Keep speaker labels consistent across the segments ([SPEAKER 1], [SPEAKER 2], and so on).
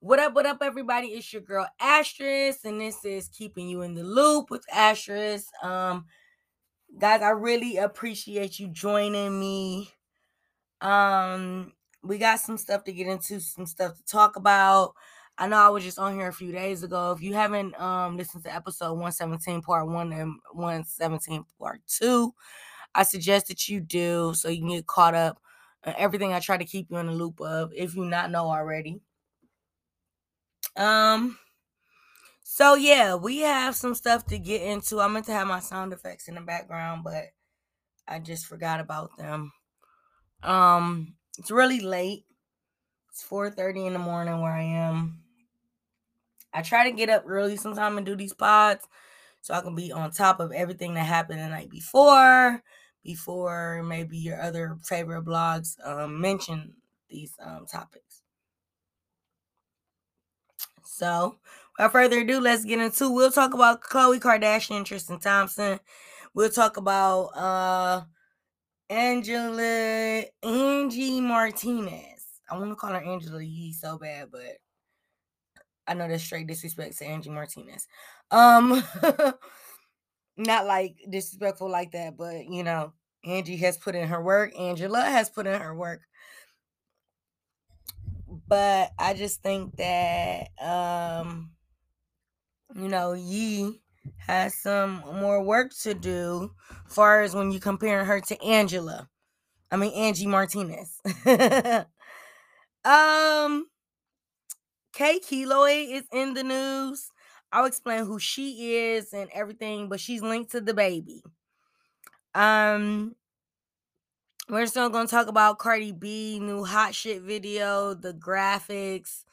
[SPEAKER 1] What up, what up, everybody? It's your girl Asterisk, and this is keeping you in the loop with Asterisk. Um, guys, I really appreciate you joining me. Um, we got some stuff to get into, some stuff to talk about. I know I was just on here a few days ago. If you haven't um listened to episode 117 part 1 and 117 part 2, I suggest that you do so you can get caught up everything I try to keep you in the loop of if you not know already. Um so yeah, we have some stuff to get into. I meant to have my sound effects in the background, but I just forgot about them. Um it's really late. It's 4:30 in the morning where I am. I try to get up early sometime and do these pods so I can be on top of everything that happened the night before, before maybe your other favorite blogs um, mention these um, topics. So, without further ado, let's get into. We'll talk about Khloe Kardashian, Tristan Thompson. We'll talk about uh Angela Angie Martinez. I want to call her Angela Yee so bad, but I know that's straight disrespect to Angie Martinez. Um, not like disrespectful like that, but you know, Angie has put in her work. Angela has put in her work. But I just think that um, you know, Yee has some more work to do far as when you comparing her to Angela. I mean Angie Martinez. um Kay Keloid is in the news. I'll explain who she is and everything, but she's linked to DaBaby. Um, we're still gonna talk about Cardi B new hot shit video, the graphics.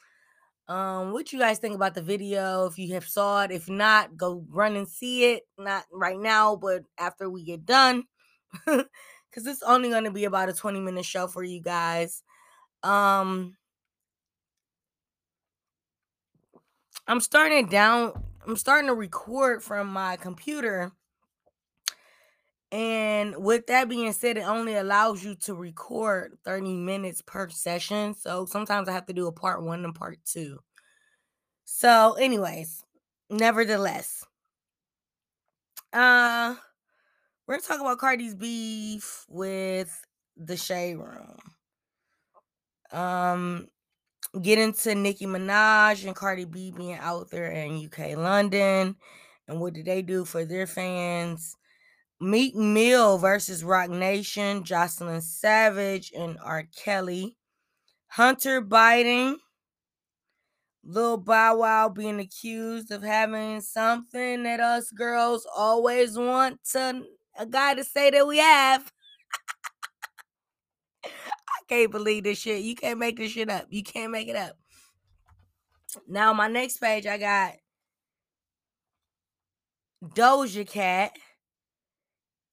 [SPEAKER 1] Um, what you guys think about the video? If you have saw it, if not, go run and see it. Not right now, but after we get done, because it's only gonna be about a twenty minute show for you guys. Um, I'm starting down. I'm starting to record from my computer. And with that being said, it only allows you to record 30 minutes per session. So sometimes I have to do a part one and part two. So, anyways, nevertheless, uh, we're gonna talk about Cardi's beef with the Shade Room. Um, get into Nicki Minaj and Cardi B being out there in UK London and what did they do for their fans. Meek Mill versus Roc Nation, Jocelyn Savage and R. Kelly. Hunter Biden, Lil Bow Wow being accused of having something that us girls always want to a guy to say that we have. I can't believe this shit. You can't make this shit up. You can't make it up. Now, my next page, I got Doja Cat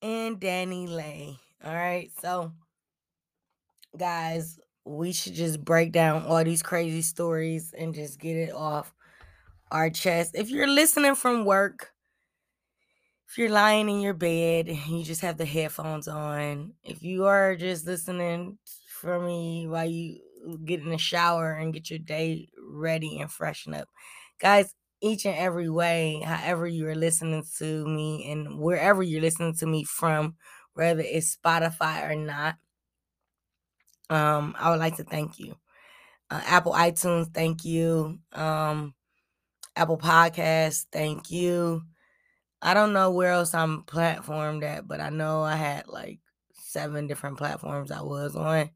[SPEAKER 1] and DaniLeigh. All right. So, guys, we should just break down all these crazy stories and just get it off our chest. If you're listening from work, if you're lying in your bed you just have the headphones on, if you are just listening for me while you uh, get in the shower and get your day ready and freshen up. Guys, each and every way, however you are listening to me and wherever you're listening to me from, whether it's Spotify or not, um, I would like to thank you. Uh, Apple iTunes, thank you. Um, Apple Podcasts, thank you. I don't know where else I'm platformed at, but I know I had like seven different platforms I was on.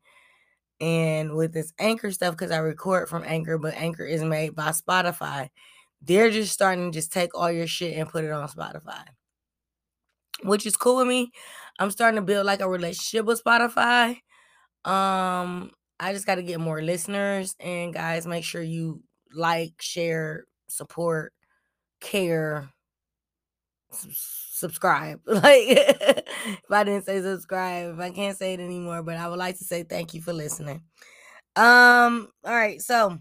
[SPEAKER 1] And with this Anchor stuff, because I record from Anchor, but Anchor is made by Spotify, they're just starting to just take all your shit and put it on Spotify, which is cool with me. I'm starting to build like a relationship with Spotify. Um, I just got to get more listeners. And guys, make sure you like, share, support, care, subscribe. Like if I didn't say subscribe, I can't say it anymore, but I would like to say thank you for listening. Um, all right, so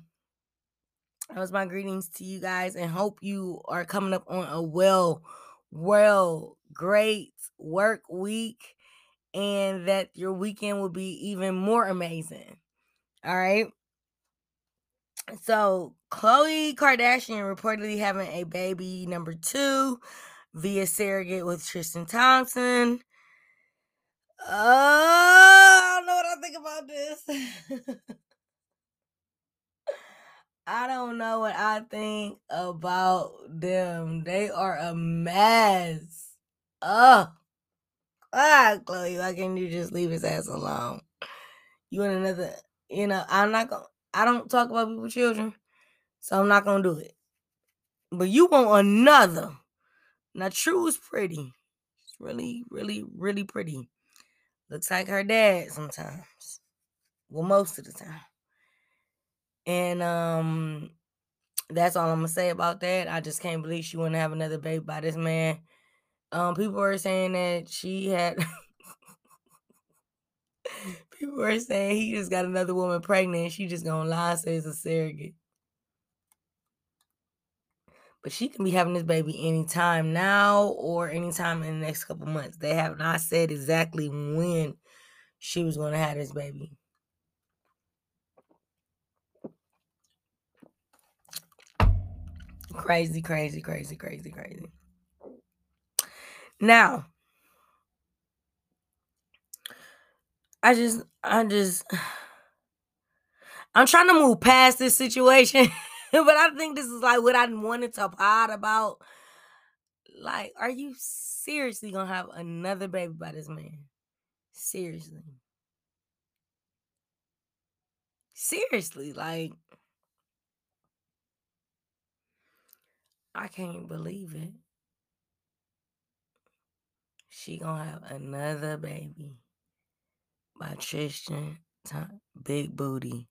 [SPEAKER 1] that was my greetings to you guys and hope you are coming up on a well, well, great work week and that your weekend will be even more amazing. All right. So Khloe Kardashian reportedly having a baby number two via surrogate with Tristan Thompson. Uh, I don't know what I think about this. I don't know what I think about them. They are a mess. Oh, ah, Khloe, why can't you just leave his ass alone? You want another? You know, I'm not gonna. I don't talk about people's children, so I'm not gonna do it. But you want another? Now, True is pretty. It's really, really, really pretty. Looks like her dad sometimes. Well, most of the time. And um that's all I'm gonna say about that. I just can't believe she wouldn't have another baby by this man. Um, people were saying that she had people were saying he just got another woman pregnant she just gonna lie and say it's a surrogate. But she can be having this baby anytime now or anytime in the next couple months. They have not said exactly when she was gonna have this baby. Crazy, crazy, crazy, crazy, crazy. Now, I just, I just, I'm trying to move past this situation, but I think this is like what I wanted to pod about. Like, are you seriously gonna have another baby by this man? Seriously. Seriously, like, I can't believe it. She gonna have another baby by Tristan Tom- Big Booty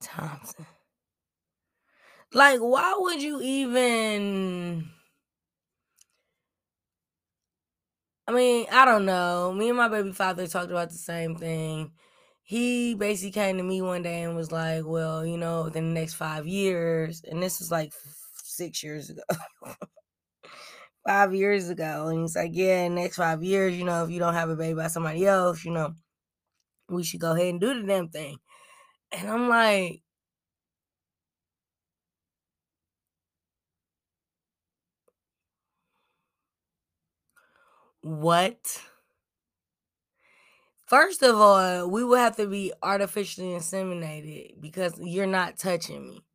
[SPEAKER 1] Thompson. Like, why would you even? I mean, I don't know. Me and my baby father talked about the same thing. He basically came to me one day and was like, "Well, you know, the next five years," and this was like six years ago. five years ago. And he's like, Yeah, next five years, you know, if you don't have a baby by somebody else, you know, we should go ahead and do the damn thing. And I'm like, What? First of all, we would have to be artificially inseminated because you're not touching me.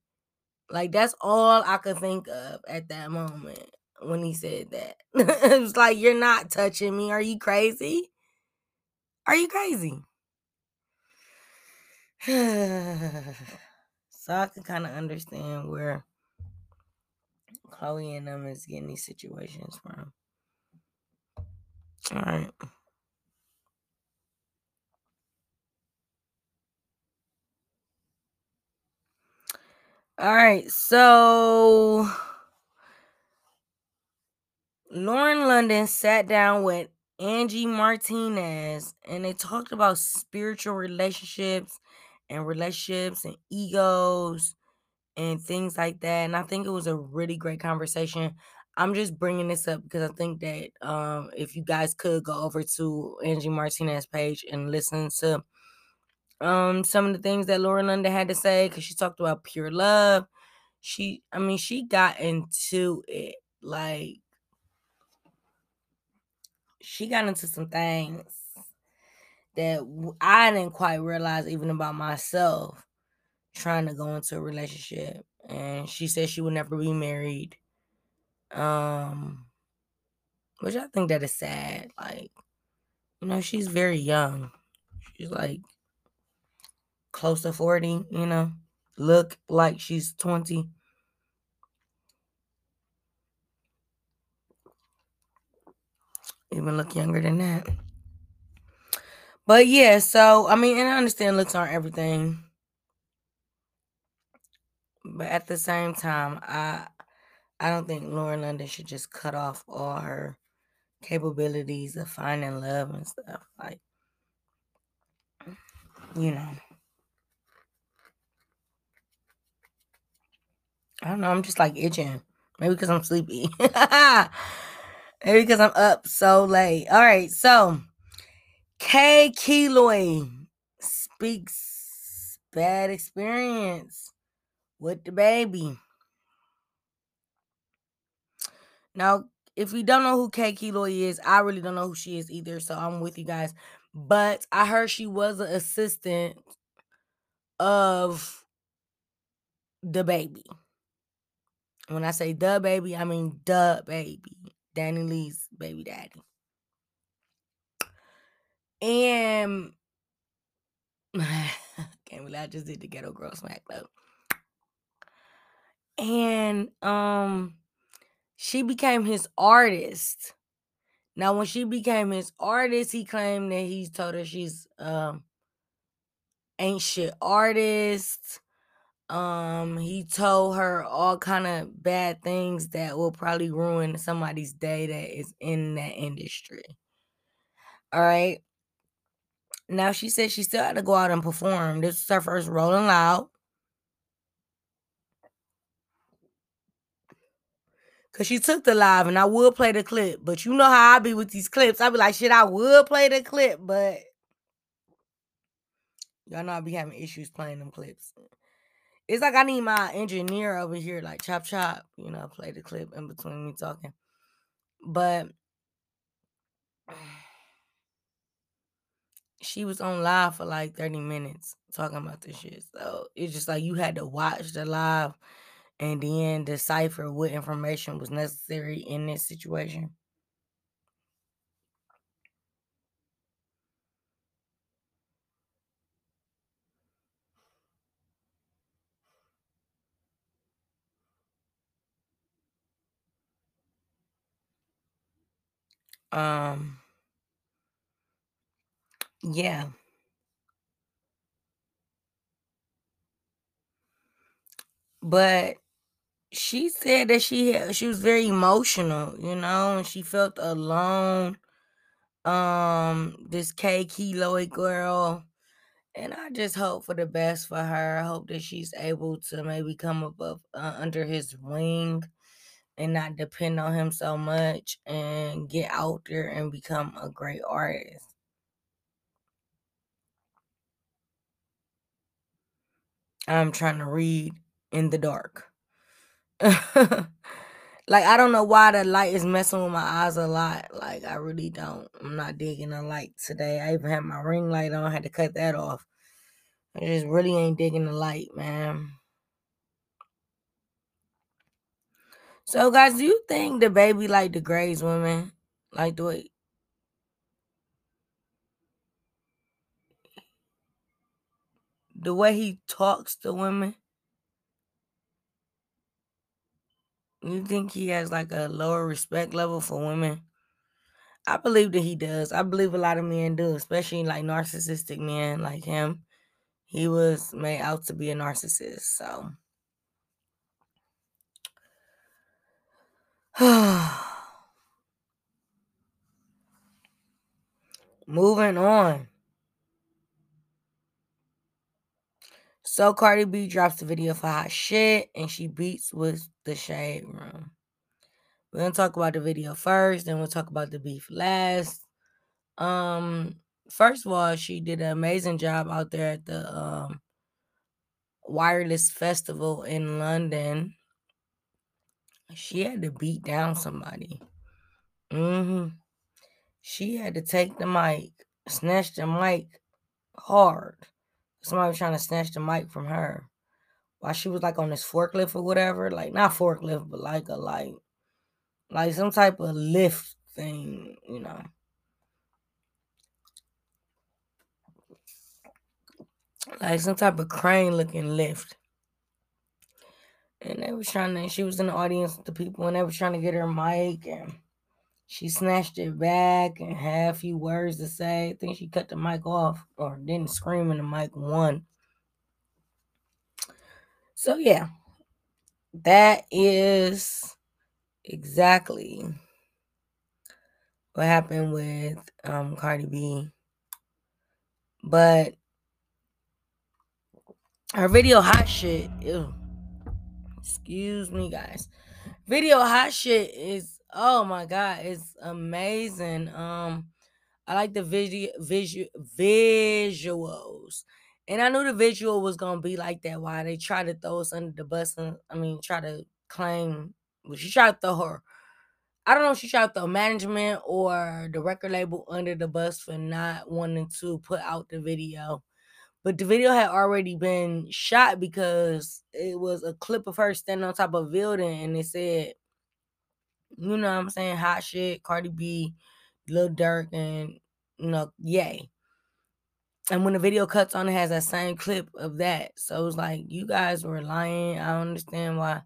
[SPEAKER 1] Like that's all I could think of at that moment when he said that. it was like you're not touching me. Are you crazy? Are you crazy? so I can kind of understand where Khloe and them is getting these situations from. All right. All right, so Lauren London sat down with Angie Martinez and they talked about spiritual relationships and relationships and egos and things like that. And I think it was a really great conversation. I'm just bringing this up because I think that um, if you guys could go over to Angie Martinez page and listen to um some of the things that Lauren London had to say because she talked about pure love. She, I mean, she got into it like she got into some things that I didn't quite realize even about myself trying to go into a relationship. And she said she would never be married. Um which I think that is sad. Like, you know, she's very young. She's like close to 40, you know, look like she's 20. Even look younger than that. But yeah, so I mean, and I understand looks aren't everything. But at the same time, I I don't think Lauren London should just cut off all her capabilities of finding love and stuff. Like, you know. I don't know. I'm just like itching. Maybe because I'm sleepy. Maybe because I'm up so late. All right. So, Kay Keloy speaks bad experience with DaBaby. Now, if you don't know who Kay Keloy is, I really don't know who she is either. So I'm with you guys. But I heard she was an assistant of the baby. When I say the baby, I mean the baby. DaniLeigh's baby daddy. And can't believe I just did the ghetto girl smack though. And um she became his artist. Now, when she became his artist, he claimed that he told her she's um ain't shit artist. Um, he told her all kind of bad things that will probably ruin somebody's day that is in that industry. All right. Now she said she still had to go out and perform. This is her first Rolling Loud. Cause she took the live and I would play the clip. But you know how I be with these clips. I be like, shit, I would play the clip, but y'all know I be having issues playing them clips. It's like I need my engineer over here, like chop chop, you know, play the clip in between me talking. But she was on live for like 30 minutes talking about this shit. So it's just like you had to watch the live and then decipher what information was necessary in this situation. Um yeah. But she said that she had, she was very emotional, you know, and she felt alone. Um, this Kay Keloy girl, and I just hope for the best for her. I hope that she's able to maybe come above uh, under his wing and not depend on him so much and get out there and become a great artist. I'm trying to read in the dark. like I don't know why the light is messing with my eyes a lot. Like I really don't. I'm not digging the light today. I even had my ring light on. I had to cut that off. I just really ain't digging the light, man. So guys, do you think DaBaby like degrades women? Like the way the way he talks to women? You think he has like a lower respect level for women? I believe that he does. I believe a lot of men do, especially like narcissistic men like him. He was made out to be a narcissist. So moving on. So Cardi B drops the video for hot shit and she beats with the shade room. We're gonna talk about the video first, then we'll talk about the beef last. Um, first of all, she did an amazing job out there at the um wireless festival in London. She had to beat down somebody. Mm-hmm. She had to take the mic, snatch the mic hard somebody was trying to snatch the mic from her while she was like on this forklift or whatever. Like not forklift, but like a like like some type of lift thing, you know. Like some type of crane looking lift. And they was trying to she was in the audience with the people and they were trying to get her mic and she snatched it back and had a few words to say. I think she cut the mic off or didn't scream in the mic one. So yeah, that is exactly what happened with um, Cardi B. But her video hot shit, ew. Excuse me guys. Video hot shit is Oh my god, it's amazing. Um, I like the video, visual visuals, And I knew the visual was gonna be like that. Why they try to throw us under the bus and I mean try to claim well, she tried to throw her. I don't know if she tried to throw management or the record label under the bus for not wanting to put out the video. But the video had already been shot because it was a clip of her standing on top of a building and it said, you know what I'm saying, hot shit, Cardi B, Lil Durk, and you know, yay. And when the video cuts on, it has that same clip of that. So it's like you guys were lying. I don't understand why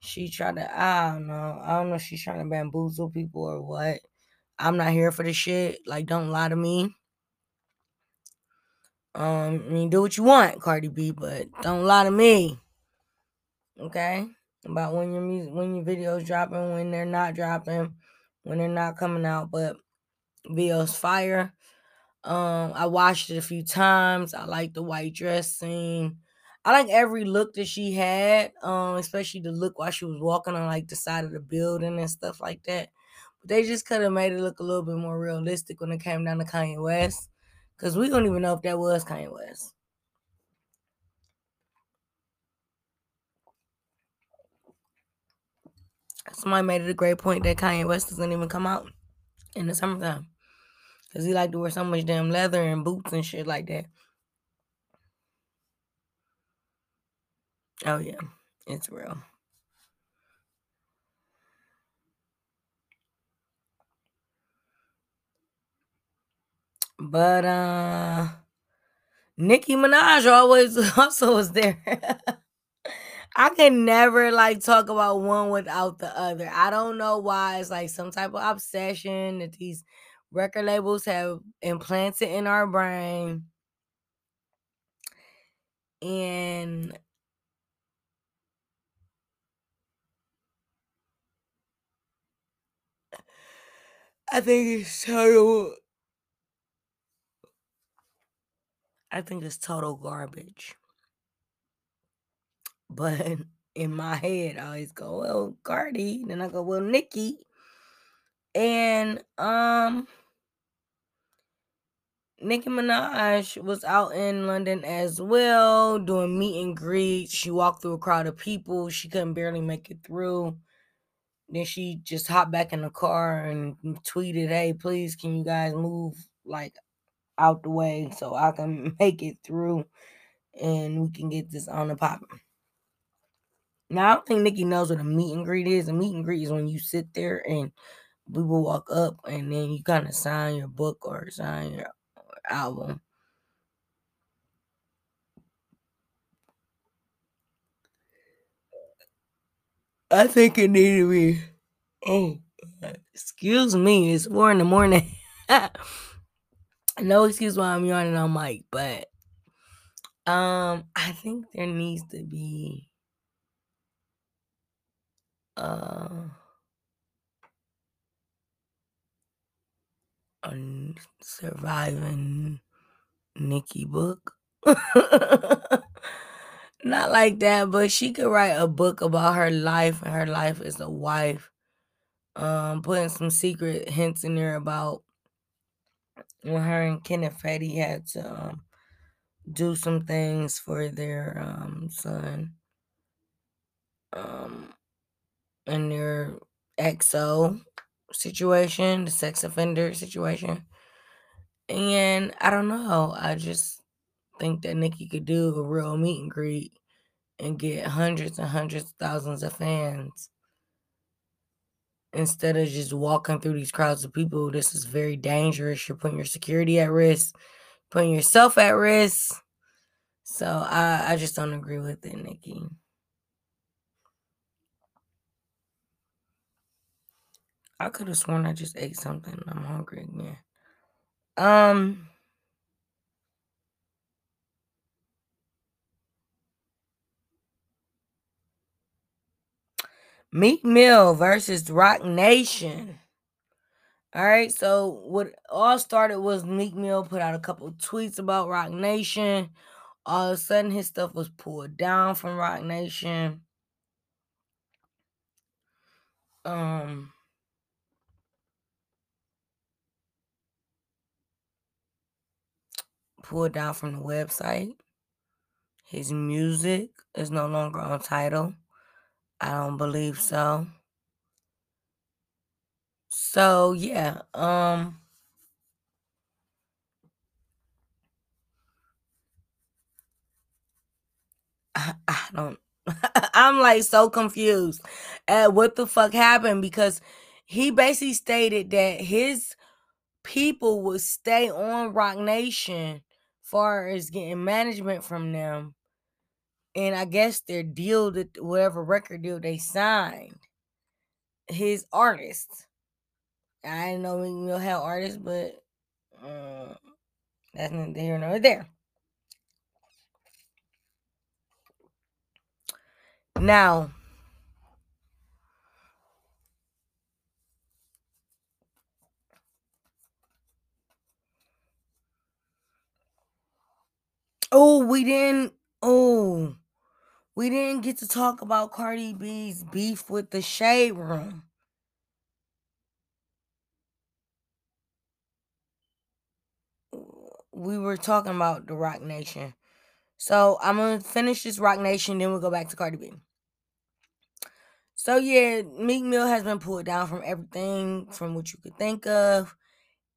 [SPEAKER 1] she tried to. I don't know. I don't know if she's trying to bamboozle people or what. I'm not here for the shit. Like, don't lie to me. Um, I mean, do what you want, Cardi B, but don't lie to me. Okay, about when your music, when your videos dropping, when they're not dropping, when they're not coming out, but videos fire. Um, I watched it a few times. I like the white dress scene. I like every look that she had, um, especially the look while she was walking on like the side of the building and stuff like that. But they just could have made it look a little bit more realistic when it came down to Kanye West. Cause we don't even know if that was Kanye West. Somebody made it a great point that Kanye West doesn't even come out in the summertime. Cause he like to wear so much damn leather and boots and shit like that. Oh yeah, it's real. But uh Nicki Minaj always also was there. I can never like talk about one without the other. I don't know why it's like some type of obsession that these record labels have implanted in our brain. And I think it's total. I think it's total garbage. But in my head, I always go, well, Cardi. Then I go, well, Nicki. And um Nicki Minaj was out in London as well, doing meet and greet. She walked through a crowd of people. She couldn't barely make it through. Then she just hopped back in the car and tweeted, Hey, please, can you guys move like out the way so I can make it through and we can get this on the pop. Now I don't think Nicki knows what a meet and greet is. A meet and greet is when you sit there and people walk up and then you kind of sign your book or sign your album. I think it needed be. Oh, excuse me. It's four in the morning. no excuse why I'm yawning on mic, but um, I think there needs to be uh a surviving Nicki book. Not like that, but she could write a book about her life and her life as a wife. Um, putting some secret hints in there about when her and Kenneth Petty had to um, do some things for their um, son. Um, and their XO situation, the sex offender situation. And I don't know. I just think that Nicki could do a real meet and greet and get hundreds and hundreds of thousands of fans instead of just walking through these crowds of people. This is very dangerous. You're putting your security at risk, putting yourself at risk. So I, I just don't agree with it, Nicki. I could have sworn I just ate something. I'm hungry again. Um Meek Mill versus Roc Nation. All right, so what all started was Meek Mill put out a couple tweets about Roc Nation. All of a sudden, his stuff was pulled down from Roc Nation. Um, pulled down from the website. His music is no longer on Tidal. I don't believe so. So yeah, um I, I don't I'm like so confused at what the fuck happened because he basically stated that his people would stay on Roc Nation far as getting management from them. And I guess their deal that whatever record deal they signed, his artist. I didn't know Meek Mill had artists, but uh, that's neither here nor there. Now, oh, we didn't. Oh, we didn't get to talk about Cardi B's beef with the Shade Room. We were talking about the Roc Nation. So I'm gonna finish this Roc Nation, then we'll go back to Cardi B. So yeah, Meek Mill has been pulled down from everything from what you could think of.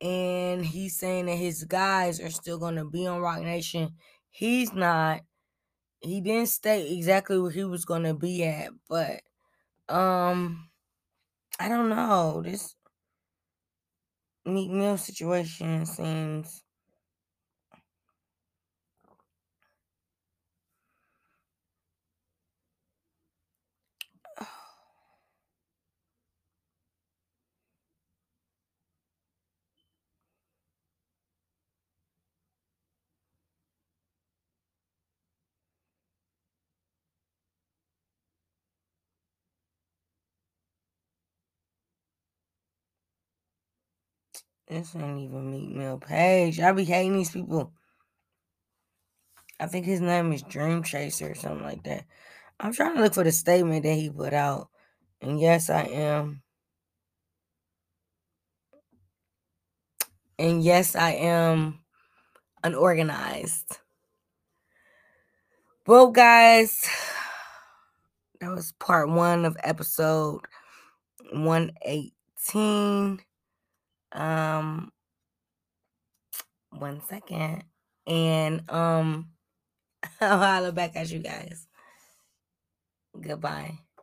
[SPEAKER 1] And he's saying that his guys are still gonna be on Roc Nation. He's not. He didn't state exactly where he was gonna be at, but um I don't know. This Meek Mill situation seems This ain't even Meek Mill page. I be hating these people. I think his name is Dream Chaser or something like that. I'm trying to look for the statement that he put out. And yes, I am. And yes, I am unorganized. Well, guys, that was part one of episode 118. Um, one second. And um, I'll holler back at you guys. Goodbye.